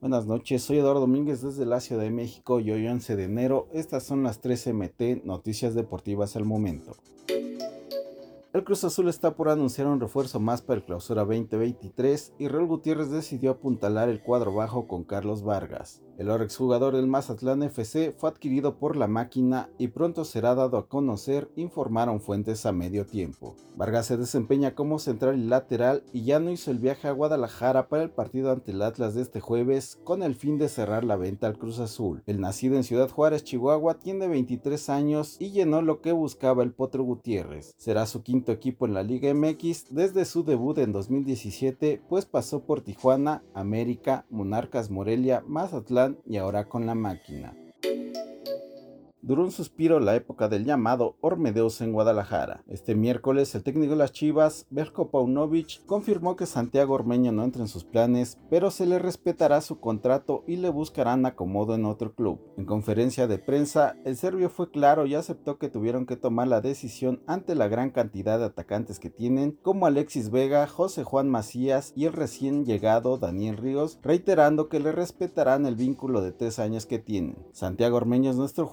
Buenas noches, soy Eduardo Domínguez desde la Ciudad de México y hoy 11 de enero estas son las 3 MT Noticias Deportivas al momento. El Cruz Azul está por anunciar un refuerzo más para el clausura 2023 y Raúl Gutiérrez decidió apuntalar el cuadro bajo con Carlos Vargas. El ahora exjugador del Mazatlán FC fue adquirido por la máquina y pronto será dado a conocer, informaron fuentes a medio tiempo. Vargas se desempeña como central y lateral y ya no hizo el viaje a Guadalajara para el partido ante el Atlas de este jueves con el fin de cerrar la venta al Cruz Azul. El nacido en Ciudad Juárez, Chihuahua, tiene 23 años y llenó lo que buscaba el Potro Gutiérrez. Será su quinto equipo en la Liga MX desde su debut en 2017, pues pasó por Tijuana, América, Monarcas Morelia, Mazatlán, y ahora con la máquina. Duró un suspiro la época del llamado Ormedeus en Guadalajara. Este miércoles, el técnico de las Chivas, Berko Paunovic, confirmó que Santiago Ormeño no entra en sus planes, pero se le respetará su contrato y le buscarán acomodo en otro club. En conferencia de prensa, el serbio fue claro y aceptó que tuvieron que tomar la decisión ante la gran cantidad de atacantes que tienen, como Alexis Vega, José Juan Macías y el recién llegado Daniel Ríos, reiterando que le respetarán el vínculo de tres años que tienen. Santiago Ormeño es nuestro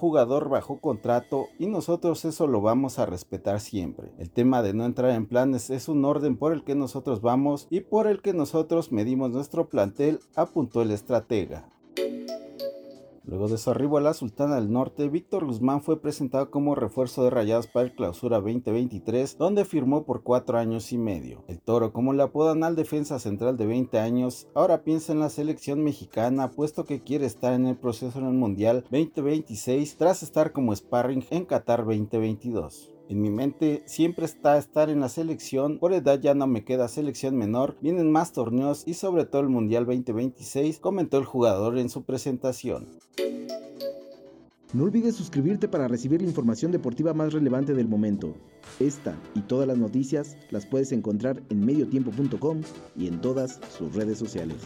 bajo contrato y nosotros eso lo vamos a respetar siempre. El tema de no entrar en planes es un orden por el que nosotros vamos y por el que nosotros medimos nuestro plantel, apuntó el estratega. Luego de su arribo a la Sultana del Norte, Víctor Guzmán fue presentado como refuerzo de Rayados para el Clausura 2023, donde firmó por cuatro años y medio. El Toro, como le apodan al defensa central de 20 años, ahora piensa en la selección mexicana, puesto que quiere estar en el proceso en el Mundial 2026 tras estar como sparring en Qatar 2022. En mi mente siempre está estar en la selección, por edad ya no me queda selección menor, vienen más torneos y sobre todo el Mundial 2026, comentó el jugador en su presentación. No olvides suscribirte para recibir la información deportiva más relevante del momento. Esta y todas las noticias las puedes encontrar en mediotiempo.com y en todas sus redes sociales.